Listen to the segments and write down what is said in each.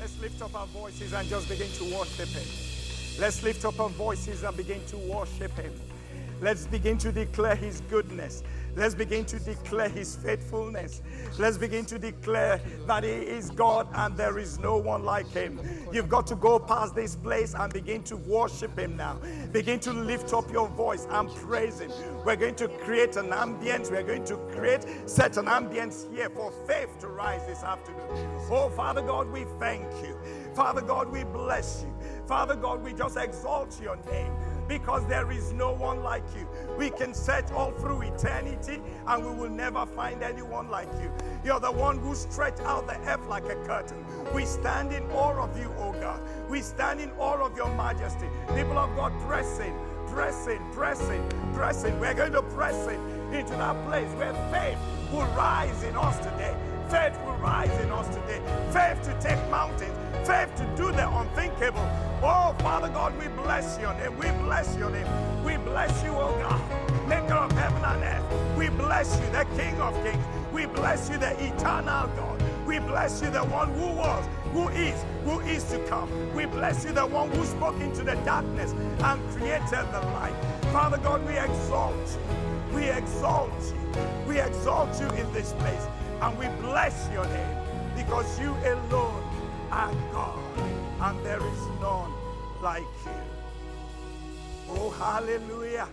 Let's lift up our voices and just begin to worship Him. Let's lift up our voices and begin to worship Him. Let's begin to declare His goodness. Let's begin to declare His faithfulness. Let's begin to declare that He is God and there is no one like Him. You've got to go past this place and begin to worship Him now. Begin to lift up your voice and praise Him. We're going to create an ambience. We're going to create, set an ambience here for faith to rise this afternoon. Oh, Father God, we thank you. Father God, we bless you. Father God, we just exalt your name because there is no one like you. We can search all through eternity and we will never find anyone like you. You're the one who stretched out the earth like a curtain. We stand in awe of you, O God. We stand in awe of your majesty. People of God, pressing, pressing, pressing, pressing. We're going to press in into that place where faith will rise in us today. Faith will rise in us today. Faith to take mountains. Faith to do the unthinkable. Oh, Father God, we bless your name. We bless your name. We bless you, oh God, maker of heaven and earth. We bless you, the King of kings. We bless you, the eternal God. We bless you, the one who was, who is, who is to come. We bless you, the one who spoke into the darkness and created the light. Father God, we exalt you. We exalt you. We exalt you in this place. And we bless your name because you alone are God and there is none like you. Oh, hallelujah.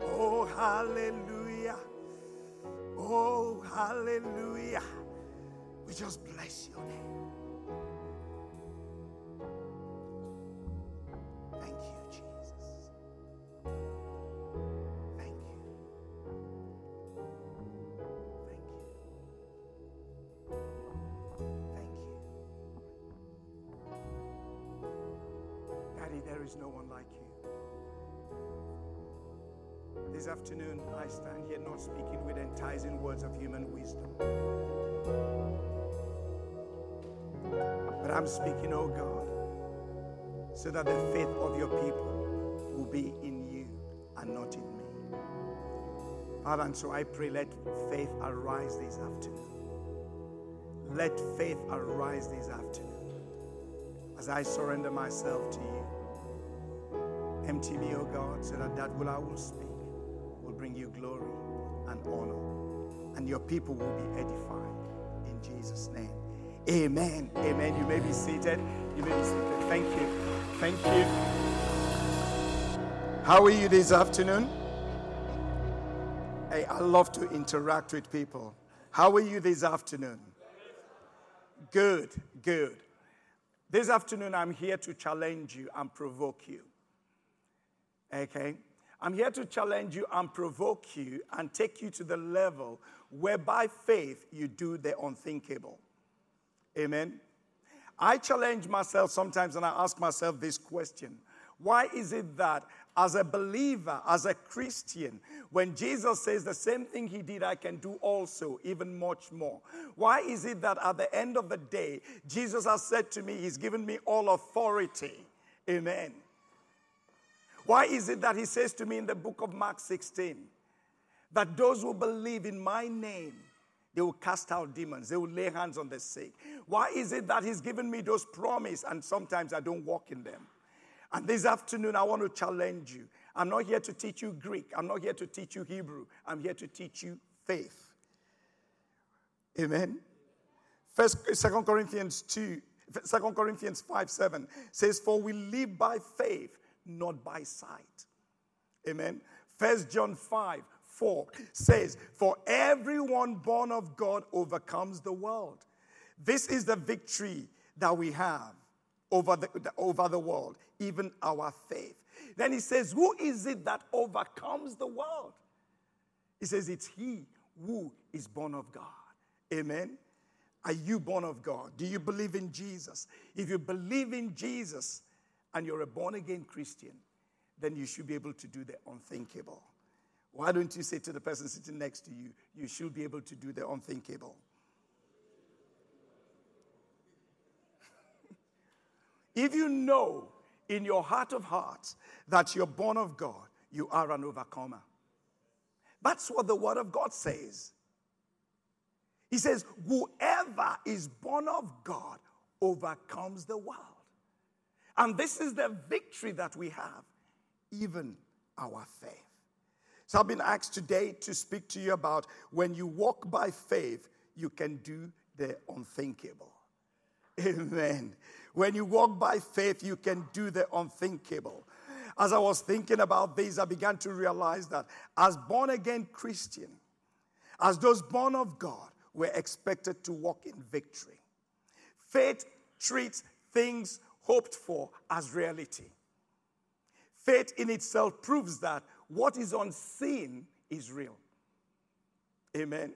Oh, hallelujah. Oh, hallelujah. We just bless your name. Thank you, Jesus. There is no one like you. This afternoon, I stand here not speaking with enticing words of human wisdom. But I'm speaking, oh God, so that the faith of your people will be in you and not in me. Father, and so I pray, let faith arise this afternoon. Let faith arise this afternoon as I surrender myself to you. Empty me, O God, so that that will I will speak will bring you glory and honor, and your people will be edified in Jesus' name. Amen. Amen. You may be seated. You may be seated. Thank you. Thank you. How are you this afternoon? Hey, I love to interact with people. How are you this afternoon? Good, good. This afternoon, I'm here to challenge you and provoke you. Okay? I'm here to challenge you and provoke you and take you to the level where by faith you do the unthinkable. Amen? I challenge myself sometimes and I ask myself this question Why is it that as a believer, as a Christian, when Jesus says the same thing he did, I can do also, even much more. Why is it that at the end of the day, Jesus has said to me, He's given me all authority? Amen. Why is it that He says to me in the book of Mark 16 that those who believe in my name, they will cast out demons, they will lay hands on the sick? Why is it that He's given me those promises and sometimes I don't walk in them? And this afternoon, I want to challenge you. I'm not here to teach you Greek. I'm not here to teach you Hebrew. I'm here to teach you faith. Amen. First, Second Corinthians 2, 2 Corinthians 5 7 says, For we live by faith, not by sight. Amen. First John 5 4 says, For everyone born of God overcomes the world. This is the victory that we have over the, over the world, even our faith. Then he says, Who is it that overcomes the world? He says, It's he who is born of God. Amen. Are you born of God? Do you believe in Jesus? If you believe in Jesus and you're a born again Christian, then you should be able to do the unthinkable. Why don't you say to the person sitting next to you, you should be able to do the unthinkable? If you know in your heart of hearts that you're born of God, you are an overcomer. That's what the Word of God says. He says, Whoever is born of God overcomes the world. And this is the victory that we have, even our faith. So I've been asked today to speak to you about when you walk by faith, you can do the unthinkable. Amen. When you walk by faith, you can do the unthinkable. As I was thinking about this, I began to realize that as born again Christian, as those born of God, we're expected to walk in victory. Faith treats things hoped for as reality. Faith in itself proves that what is unseen is real. Amen.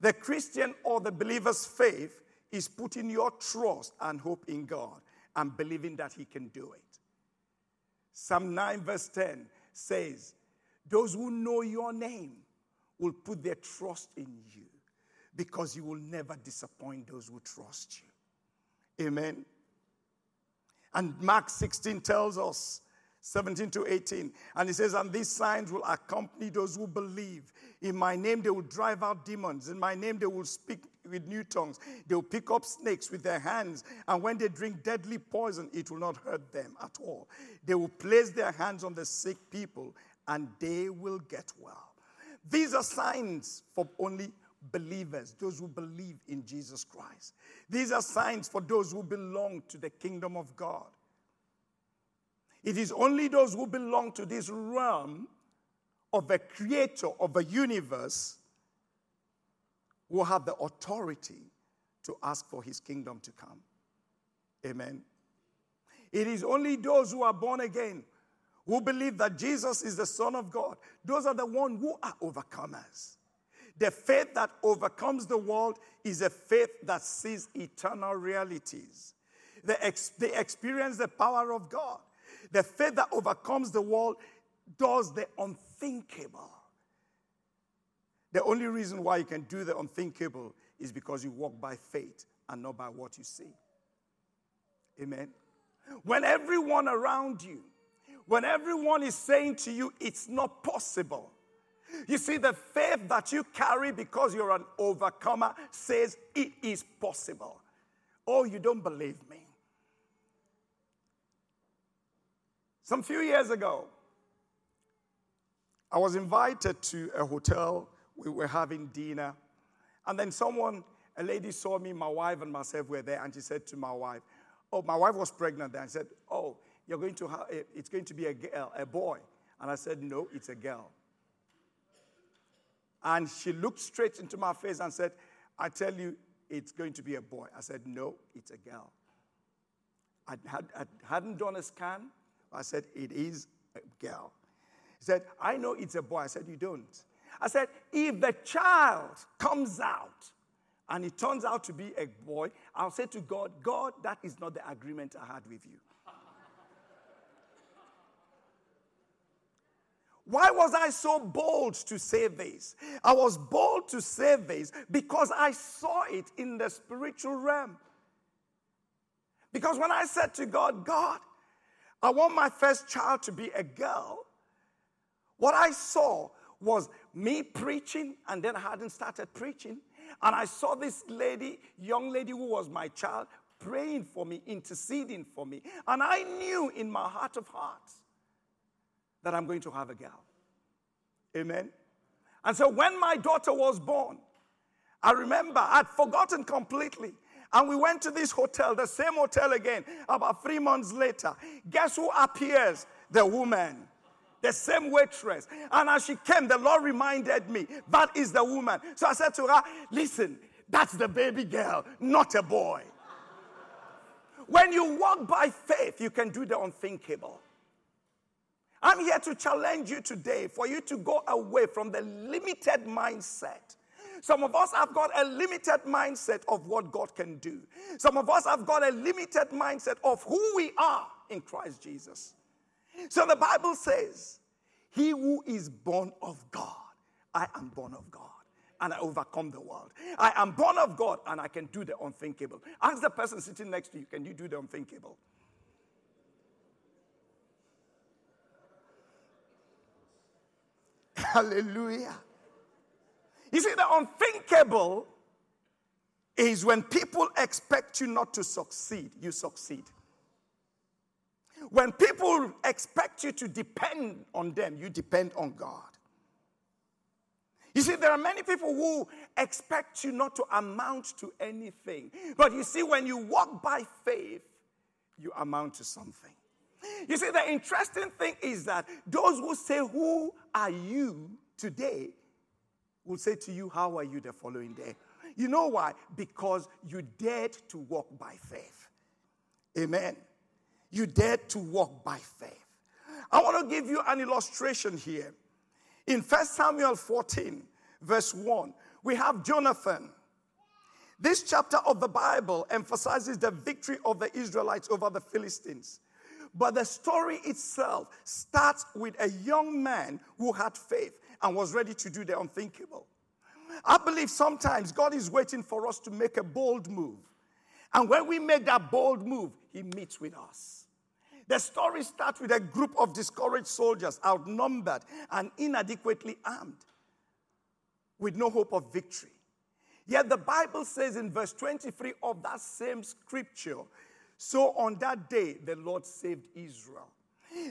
The Christian or the believer's faith is putting your trust and hope in God and believing that He can do it. Psalm 9, verse 10 says, Those who know your name will put their trust in you because you will never disappoint those who trust you. Amen. And Mark 16 tells us 17 to 18. And he says, And these signs will accompany those who believe. In my name, they will drive out demons. In my name, they will speak with new tongues. They will pick up snakes with their hands. And when they drink deadly poison, it will not hurt them at all. They will place their hands on the sick people, and they will get well. These are signs for only believers, those who believe in Jesus Christ. These are signs for those who belong to the kingdom of God. It is only those who belong to this realm of the creator of the universe who have the authority to ask for his kingdom to come. Amen. It is only those who are born again who believe that Jesus is the Son of God. Those are the ones who are overcomers. The faith that overcomes the world is a faith that sees eternal realities. They, ex- they experience the power of God. The faith that overcomes the world does the unthinkable. The only reason why you can do the unthinkable is because you walk by faith and not by what you see. Amen. When everyone around you, when everyone is saying to you, it's not possible, you see, the faith that you carry because you're an overcomer says it is possible. Oh, you don't believe me. Some few years ago, I was invited to a hotel. We were having dinner. And then someone, a lady saw me, my wife and myself were there, and she said to my wife, Oh, my wife was pregnant then. I said, Oh, you're going to have, eh, it's going to be a girl, eh, a boy. And I said, No, it's a girl. And she looked straight into my face and said, I tell you, it's going to be a boy. I said, No, it's a girl. I, had, hadn't done a scan. I said, It is a girl. He said, I know it's a boy. I said, You don't. I said, If the child comes out and it turns out to be a boy, I'll say to God, God, that is not the agreement I had with you. Why was I so bold to say this? I was bold to say this because I saw it in the spiritual realm. Because when I said to God, God, I want my first child to be a girl. What I saw was me preaching, and then I hadn't started preaching. And I saw this lady, young lady who was my child, praying for me, interceding for me. And I knew in my heart of hearts that I'm going to have a girl. Amen. And so when my daughter was born, I remember I'd forgotten completely and we went to this hotel, the same hotel again, about three months later. Guess who appears? The woman. The same waitress. And as she came, the Lord reminded me, that is the woman. So I said to her, listen, that's the baby girl, not a boy. When you walk by faith, you can do the unthinkable. I'm here to challenge you today for you to go away from the limited mindset some of us have got a limited mindset of what God can do. Some of us have got a limited mindset of who we are in Christ Jesus. So the Bible says, He who is born of God, I am born of God. And I overcome the world. I am born of God and I can do the unthinkable. Ask the person sitting next to you, can you do the unthinkable? Hallelujah. You see, the unthinkable is when people expect you not to succeed, you succeed. When people expect you to depend on them, you depend on God. You see, there are many people who expect you not to amount to anything. But you see, when you walk by faith, you amount to something. You see, the interesting thing is that those who say, Who are you today? will say to you, How are you the following day? You know why? Because you dared to walk by faith. Amen. You dared to walk by faith. I want to give you an illustration here. In 1 Samuel 14, verse 1, we have Jonathan. This chapter of the Bible emphasizes the victory of the Israelites over the Philistines. But the story itself starts with a young man who had faith and was ready to do the unthinkable. I believe sometimes God is waiting for us to make a bold move. And when we make that bold move, He meets with us. The story starts with a group of discouraged soldiers, outnumbered and inadequately armed, with no hope of victory. Yet the Bible says in verse 23 of that same scripture, so on that day the Lord saved Israel.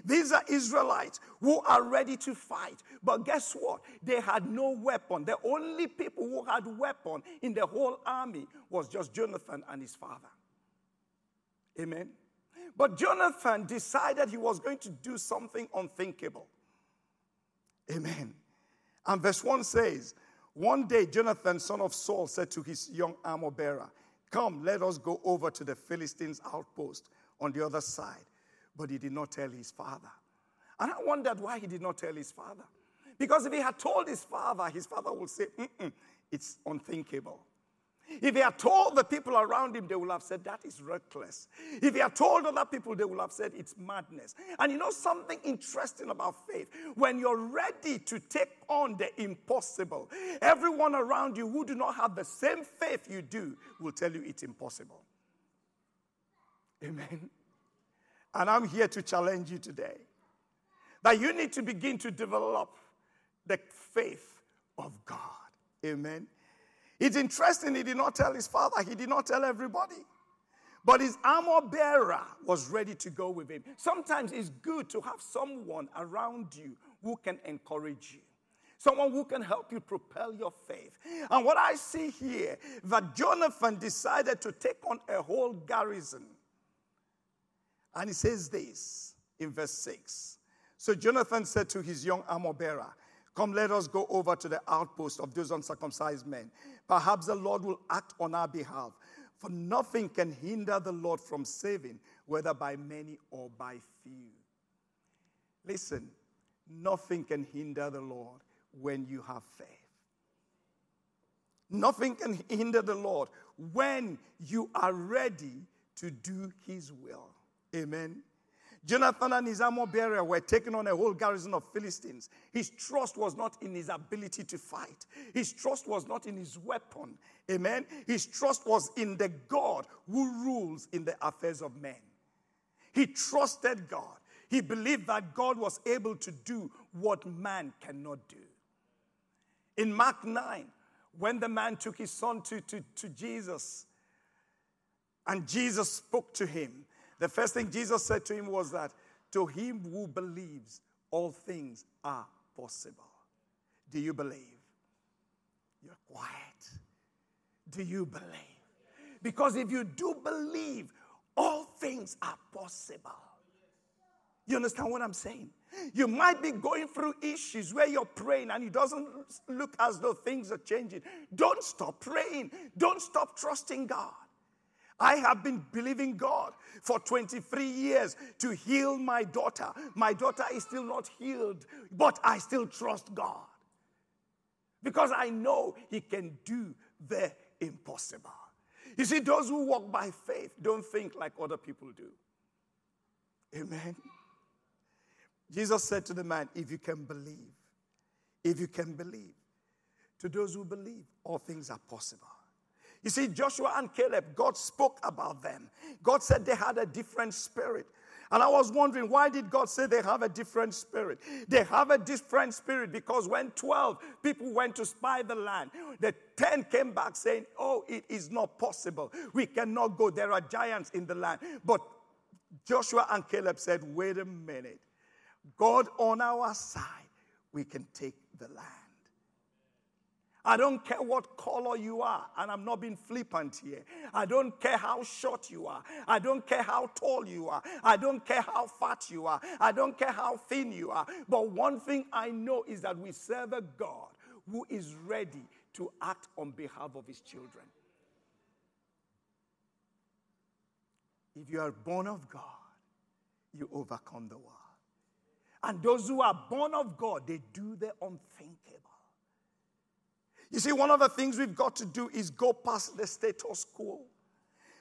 These are Israelites who are ready to fight. But guess what? They had no weapon. The only people who had weapon in the whole army was just Jonathan and his father. Amen. But Jonathan decided he was going to do something unthinkable. Amen. And verse 1 says, One day Jonathan, son of Saul, said to his young armor bearer, Come, let us go over to the Philistines' outpost on the other side but he did not tell his father. And I wondered why he did not tell his father. Because if he had told his father, his father would say, it's unthinkable. If he had told the people around him, they would have said, That is reckless. If he had told other people, they would have said, It's madness. And you know something interesting about faith? When you're ready to take on the impossible, everyone around you who do not have the same faith you do will tell you it's impossible. Amen. And I'm here to challenge you today that you need to begin to develop the faith of God. Amen. It's interesting, he did not tell his father, he did not tell everybody. But his armor bearer was ready to go with him. Sometimes it's good to have someone around you who can encourage you someone who can help you propel your faith. And what I see here, that Jonathan decided to take on a whole garrison. And he says this in verse 6. So Jonathan said to his young armor bearer, Come, let us go over to the outpost of those uncircumcised men. Perhaps the Lord will act on our behalf. For nothing can hinder the Lord from saving, whether by many or by few. Listen, nothing can hinder the Lord when you have faith. Nothing can hinder the Lord when you are ready to do his will. Amen. Jonathan and his armor bearer were taking on a whole garrison of Philistines. His trust was not in his ability to fight, his trust was not in his weapon. Amen. His trust was in the God who rules in the affairs of men. He trusted God. He believed that God was able to do what man cannot do. In Mark 9, when the man took his son to, to, to Jesus, and Jesus spoke to him, the first thing Jesus said to him was that to him who believes, all things are possible. Do you believe? You're quiet. Do you believe? Because if you do believe, all things are possible. You understand what I'm saying? You might be going through issues where you're praying and it doesn't look as though things are changing. Don't stop praying. Don't stop trusting God. I have been believing God for 23 years to heal my daughter. My daughter is still not healed, but I still trust God because I know He can do the impossible. You see, those who walk by faith don't think like other people do. Amen. Jesus said to the man, If you can believe, if you can believe, to those who believe, all things are possible. You see, Joshua and Caleb, God spoke about them. God said they had a different spirit. And I was wondering, why did God say they have a different spirit? They have a different spirit because when 12 people went to spy the land, the 10 came back saying, Oh, it is not possible. We cannot go. There are giants in the land. But Joshua and Caleb said, Wait a minute. God on our side, we can take the land. I don't care what color you are, and I'm not being flippant here. I don't care how short you are. I don't care how tall you are. I don't care how fat you are. I don't care how thin you are. But one thing I know is that we serve a God who is ready to act on behalf of his children. If you are born of God, you overcome the world. And those who are born of God, they do the unthinkable. You see, one of the things we've got to do is go past the status quo.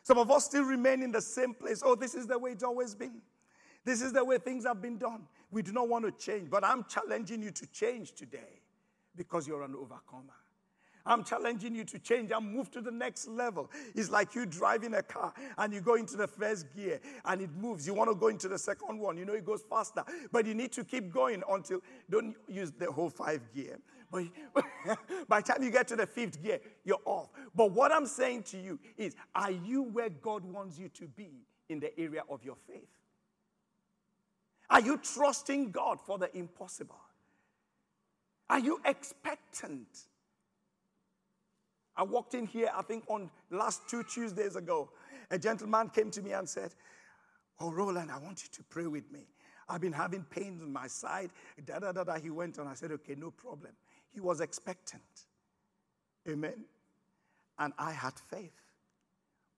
Some of us still remain in the same place. Oh, this is the way it's always been. This is the way things have been done. We do not want to change, but I'm challenging you to change today because you're an overcomer. I'm challenging you to change and move to the next level. It's like you driving a car and you go into the first gear and it moves. You want to go into the second one. You know it goes faster, but you need to keep going until don't use the whole five gear. But by the time you get to the fifth gear, you're off. But what I'm saying to you is, are you where God wants you to be in the area of your faith? Are you trusting God for the impossible? Are you expectant? I walked in here, I think on last two Tuesdays ago. A gentleman came to me and said, Oh, Roland, I want you to pray with me. I've been having pains on my side. Da da da da. He went on. I said, Okay, no problem. He was expectant. Amen. And I had faith.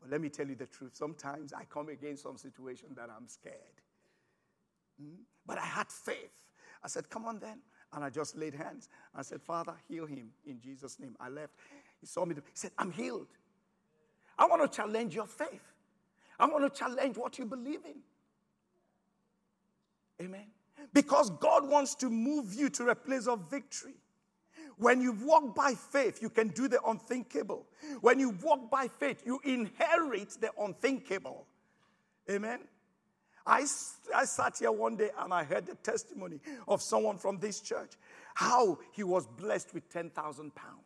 But let me tell you the truth. Sometimes I come against some situation that I'm scared. Mm? But I had faith. I said, Come on then. And I just laid hands. I said, Father, heal him in Jesus' name. I left. He saw me. He said, I'm healed. I want to challenge your faith. I want to challenge what you believe in. Amen. Because God wants to move you to a place of victory. When you walk by faith, you can do the unthinkable. When you walk by faith, you inherit the unthinkable. Amen. I, I sat here one day and I heard the testimony of someone from this church how he was blessed with 10,000 pounds.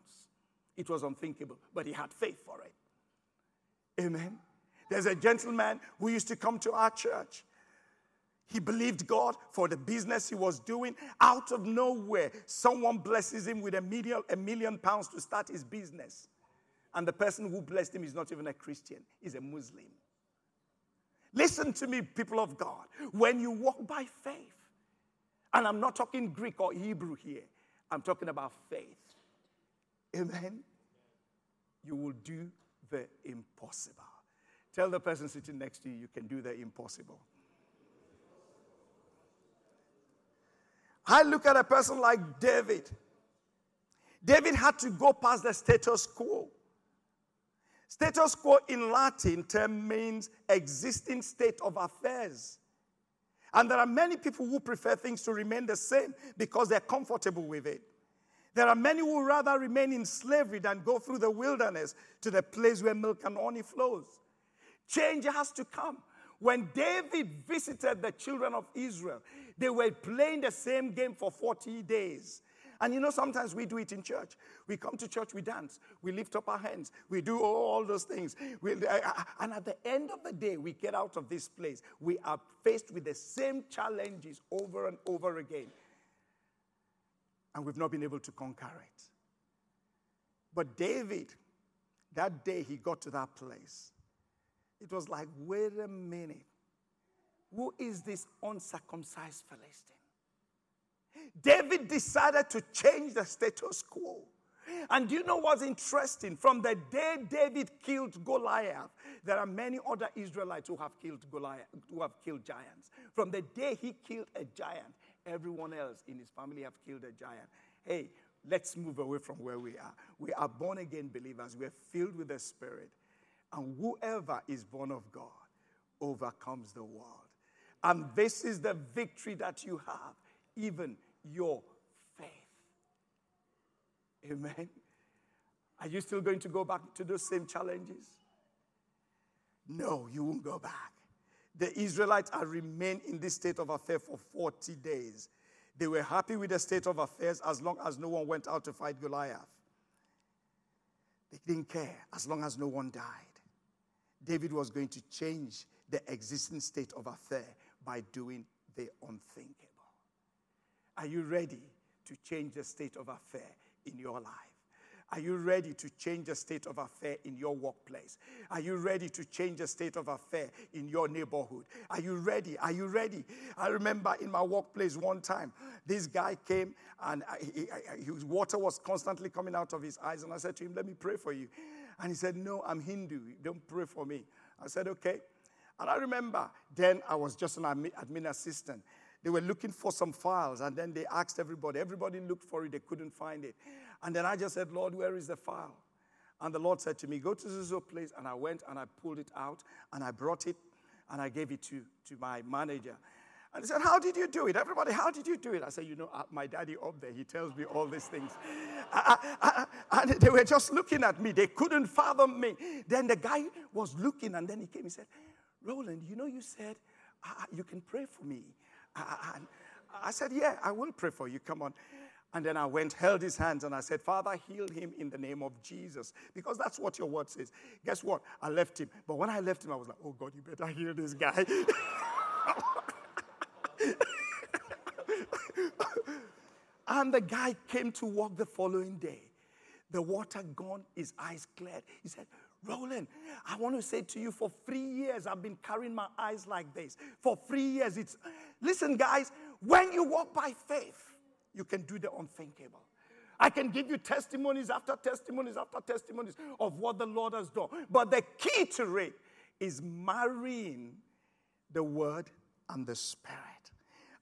It was unthinkable, but he had faith for it. Amen. There's a gentleman who used to come to our church. He believed God for the business he was doing. Out of nowhere, someone blesses him with a million, a million pounds to start his business. And the person who blessed him is not even a Christian, he's a Muslim. Listen to me, people of God. When you walk by faith, and I'm not talking Greek or Hebrew here, I'm talking about faith. Amen. You will do the impossible. Tell the person sitting next to you, you can do the impossible. I look at a person like David. David had to go past the status quo. Status quo in Latin term means existing state of affairs. And there are many people who prefer things to remain the same because they're comfortable with it. There are many who rather remain in slavery than go through the wilderness to the place where milk and honey flows. Change has to come. When David visited the children of Israel, they were playing the same game for 40 days. And you know, sometimes we do it in church. We come to church, we dance, we lift up our hands, we do all those things. We, uh, uh, and at the end of the day, we get out of this place. We are faced with the same challenges over and over again. And we've not been able to conquer it. But David, that day he got to that place, it was like, wait a minute. Who is this uncircumcised Philistine? David decided to change the status quo. And do you know what's interesting? From the day David killed Goliath, there are many other Israelites who have killed Goliath, who have killed giants. From the day he killed a giant, everyone else in his family have killed a giant. Hey, let's move away from where we are. We are born again believers. We are filled with the Spirit. And whoever is born of God overcomes the world. And this is the victory that you have, even your faith. Amen. Are you still going to go back to those same challenges? No, you won't go back. The Israelites had remained in this state of affair for 40 days. They were happy with the state of affairs as long as no one went out to fight Goliath. They didn't care as long as no one died. David was going to change the existing state of affair by doing the unthinkable. Are you ready to change the state of affair in your life? Are you ready to change the state of affair in your workplace? Are you ready to change the state of affair in your neighborhood? Are you ready? Are you ready? I remember in my workplace one time, this guy came and he, his water was constantly coming out of his eyes. And I said to him, Let me pray for you. And he said, No, I'm Hindu. Don't pray for me. I said, Okay. And I remember then I was just an admin assistant. They were looking for some files, and then they asked everybody. Everybody looked for it, they couldn't find it. And then I just said, Lord, where is the file? And the Lord said to me, Go to this place. And I went and I pulled it out and I brought it and I gave it to, to my manager. And he said, How did you do it? Everybody, how did you do it? I said, You know, uh, my daddy up there, he tells me all these things. I, I, I, and they were just looking at me. They couldn't fathom me. Then the guy was looking and then he came. He said, Roland, you know, you said uh, you can pray for me. And I said, Yeah, I will pray for you. Come on. And then I went, held his hands, and I said, Father, heal him in the name of Jesus. Because that's what your word says. Guess what? I left him. But when I left him, I was like, Oh God, you better heal this guy. and the guy came to work the following day. The water gone, his eyes cleared. He said, Roland, I want to say to you, for three years I've been carrying my eyes like this. For three years, it's listen, guys, when you walk by faith, you can do the unthinkable. I can give you testimonies after testimonies after testimonies of what the Lord has done. But the key to it is marrying the Word and the Spirit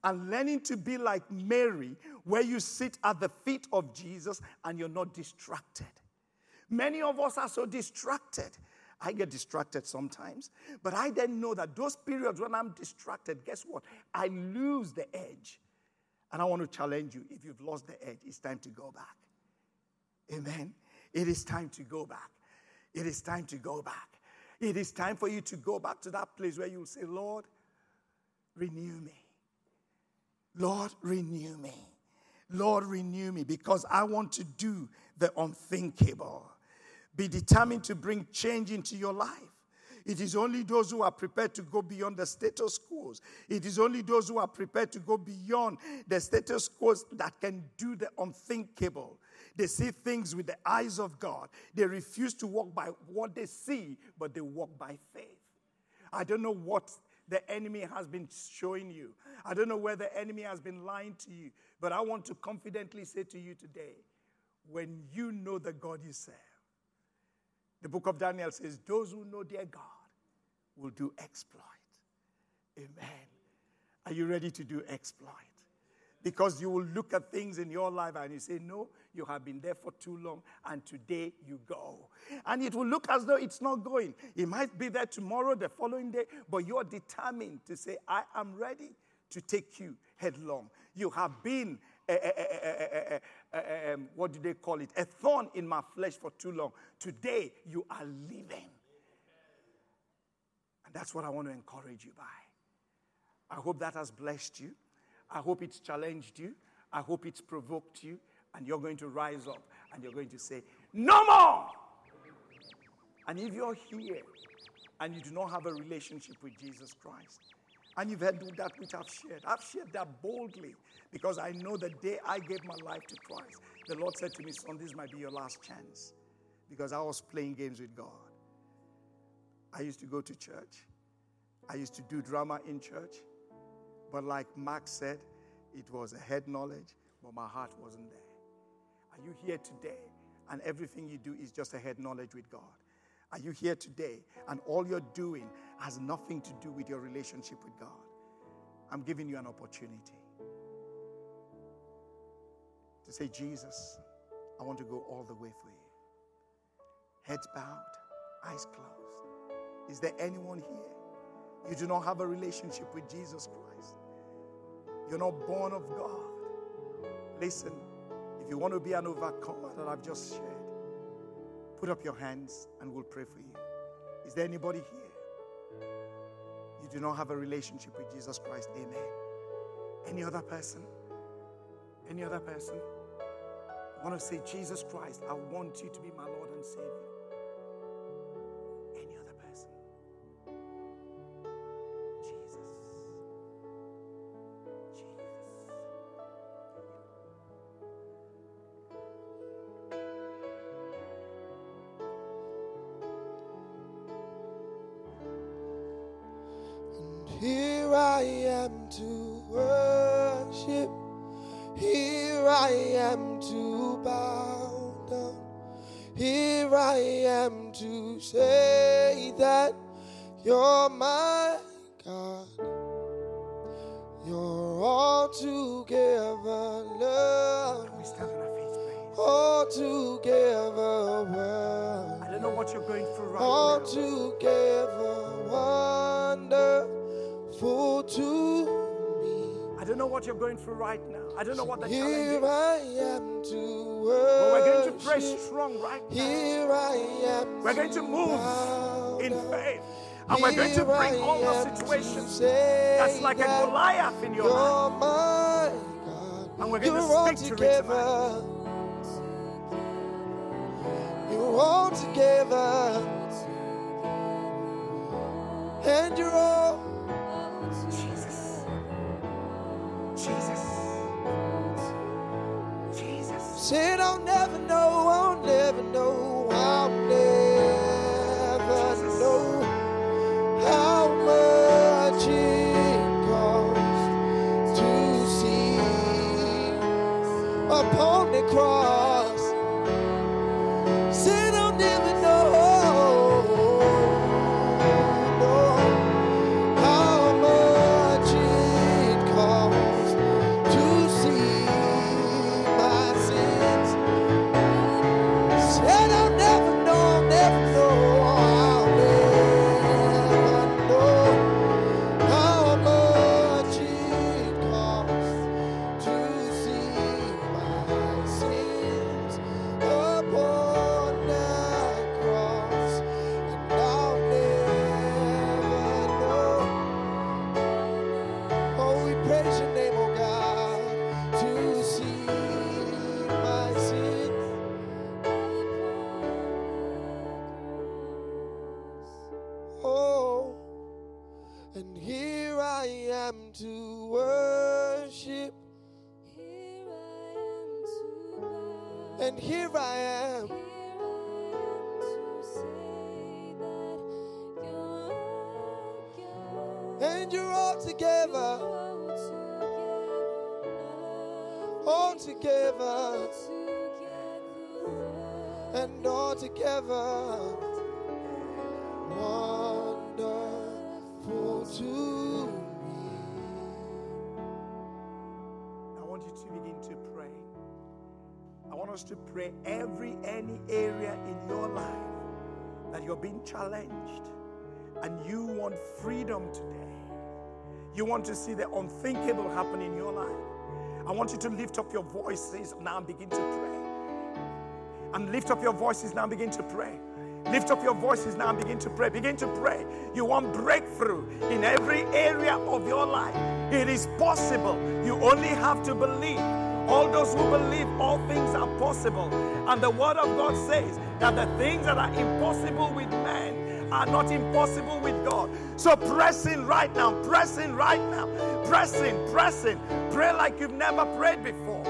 and learning to be like Mary, where you sit at the feet of Jesus and you're not distracted. Many of us are so distracted. I get distracted sometimes, but I then know that those periods when I'm distracted, guess what? I lose the edge. And I want to challenge you if you've lost the edge, it's time to go back. Amen. It is time to go back. It is time to go back. It is time for you to go back to that place where you'll say, Lord, renew me. Lord, renew me. Lord, renew me because I want to do the unthinkable. Be determined to bring change into your life. It is only those who are prepared to go beyond the status quo. It is only those who are prepared to go beyond the status quo that can do the unthinkable. They see things with the eyes of God. They refuse to walk by what they see, but they walk by faith. I don't know what the enemy has been showing you. I don't know where the enemy has been lying to you, but I want to confidently say to you today when you know the God you serve, the book of Daniel says, Those who know their God will do exploit. Amen. Are you ready to do exploit? Because you will look at things in your life and you say, No, you have been there for too long, and today you go. And it will look as though it's not going. It might be there tomorrow, the following day, but you're determined to say, I am ready to take you headlong. You have been a, um, what do they call it? A thorn in my flesh for too long. Today, you are living. And that's what I want to encourage you by. I hope that has blessed you. I hope it's challenged you. I hope it's provoked you. And you're going to rise up and you're going to say, No more! And if you're here and you do not have a relationship with Jesus Christ, and you've heard that which I've shared. I've shared that boldly because I know the day I gave my life to Christ, the Lord said to me, Son, this might be your last chance because I was playing games with God. I used to go to church, I used to do drama in church, but like Mark said, it was a head knowledge, but my heart wasn't there. Are you here today? And everything you do is just a head knowledge with God. Are you here today and all you're doing has nothing to do with your relationship with God? I'm giving you an opportunity to say, Jesus, I want to go all the way for you. Heads bowed, eyes closed. Is there anyone here? You do not have a relationship with Jesus Christ. You're not born of God. Listen, if you want to be an overcomer that I've just shared, Put up your hands and we'll pray for you. Is there anybody here? you do not have a relationship with Jesus Christ. Amen. Any other person? Any other person? I want to say, Jesus Christ, I want you to be my Lord and Savior. Here I am to bow down. Here I am to say that you're my God. You're altogether Can we love, stand on our feet, please? altogether I don't know what you're going through right now. altogether wonderful to. I don't know what you're going through right now. I don't know what the challenge Here is. I am to But we're going to pray strong right now. Here I am. We're going to move in faith. And we're going to bring all the situations that's like a Goliath in your life. You're my God. And we're going to speak to it together. You're all together. And you're all Jesus. Jesus. Said I'll never know, I'll never know, Oh, and here I am to worship, and here I am. And you're all together, all together, and all together. To pray every any area in your life that you're being challenged and you want freedom today. You want to see the unthinkable happen in your life. I want you to lift up your voices now and begin to pray. And lift up your voices now and begin to pray. Lift up your voices now and begin to pray. Begin to pray. You want breakthrough in every area of your life. It is possible. You only have to believe. All those who believe, all things are possible. And the word of God says that the things that are impossible with man are not impossible with God. So press in right now, press in right now, press in, press in. Pray like you've never prayed before.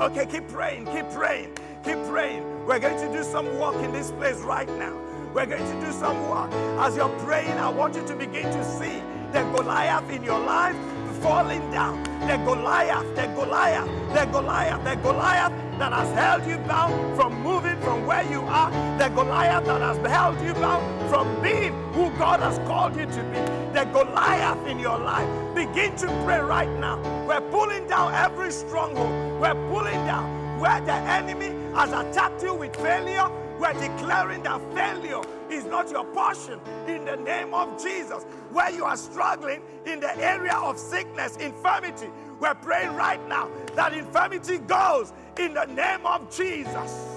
Okay, keep praying, keep praying, keep praying. We're going to do some work in this place right now. We're going to do some work. As you're praying, I want you to begin to see the Goliath in your life falling down. The Goliath, the Goliath, the Goliath, the Goliath that has held you bound from moving from where you are. The Goliath that has held you bound from being who God has called you to be. The Goliath in your life. Begin to pray right now. We're pulling down every stronghold. We're pulling down where the enemy has attacked you with failure. We're declaring that failure is not your portion in the name of Jesus. Where you are struggling in the area of sickness, infirmity, we're praying right now that infirmity goes in the name of Jesus.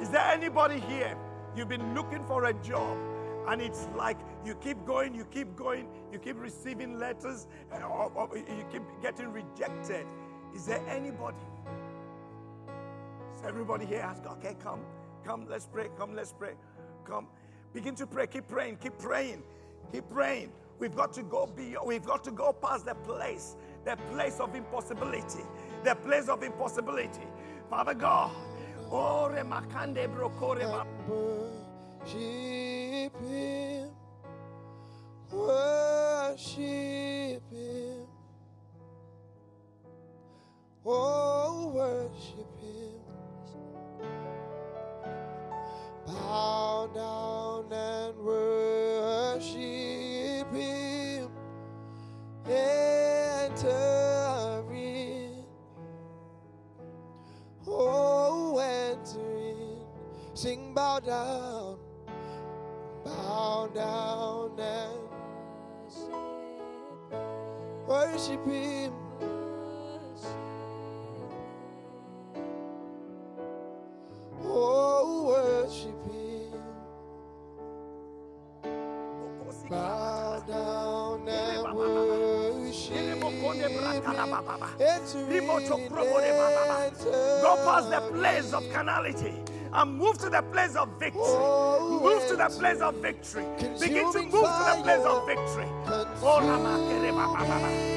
Is there anybody here? You've been looking for a job and it's like you keep going, you keep going, you keep receiving letters, uh, or, or you keep getting rejected. Is there anybody? So everybody here ask, okay, come, come, let's pray, come, let's pray, come. Begin to pray, keep praying, keep praying, keep praying. We've got to go beyond, we've got to go past the place, the place of impossibility, the place of impossibility. Father God, oh, remakande brokore Worship Him. Worship Him. Oh, worship Him. Bow down and worship Him. Enter in. Oh, enter in. Sing, bow down. Bow down and worship Him. Go past the place of carnality and move to the place of victory. Oh, Move to the place of victory. Begin to move to the place of victory. Oh,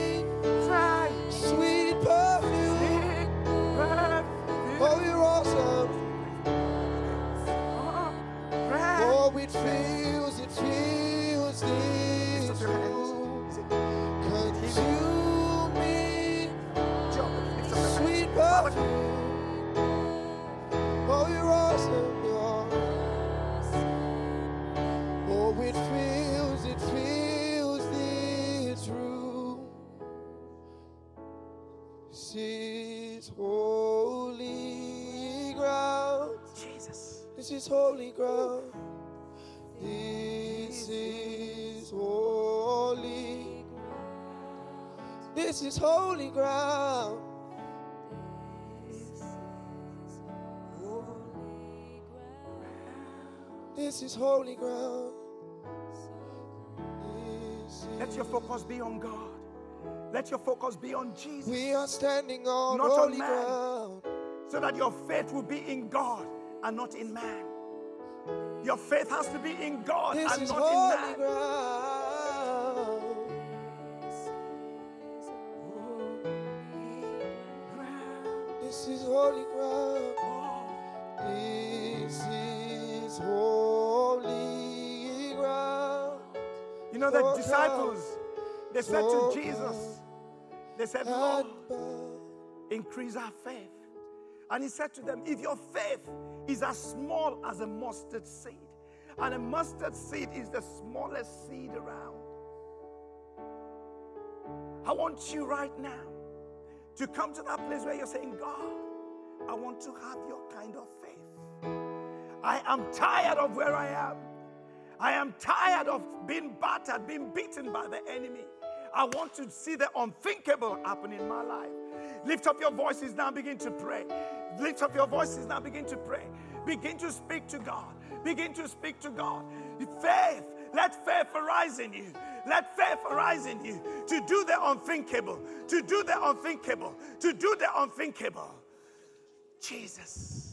This is holy ground. This is holy. Ground. This is holy ground. This is holy ground. Let your focus be on God. Let your focus be on Jesus. We are standing on Not on holy man. ground. so that your faith will be in God and not in man. Your faith has to be in God This and not holy in man. ground. This is holy ground. This is holy ground. You know, the Oh, disciples, they said to Jesus, they said, Lord, increase our faith. And he said to them, If your faith is as small as a mustard seed, and a mustard seed is the smallest seed around, I want you right now to come to that place where you're saying, God, I want to have your kind of faith. I am tired of where I am. I am tired of being battered, being beaten by the enemy. I want to see the unthinkable happen in my life. Lift up your voices now, begin to pray. Lift up your voices now, begin to pray. Begin to speak to God. Begin to speak to God. Faith, let faith arise in you. Let faith arise in you to do the unthinkable, to do the unthinkable, to do the unthinkable. Jesus.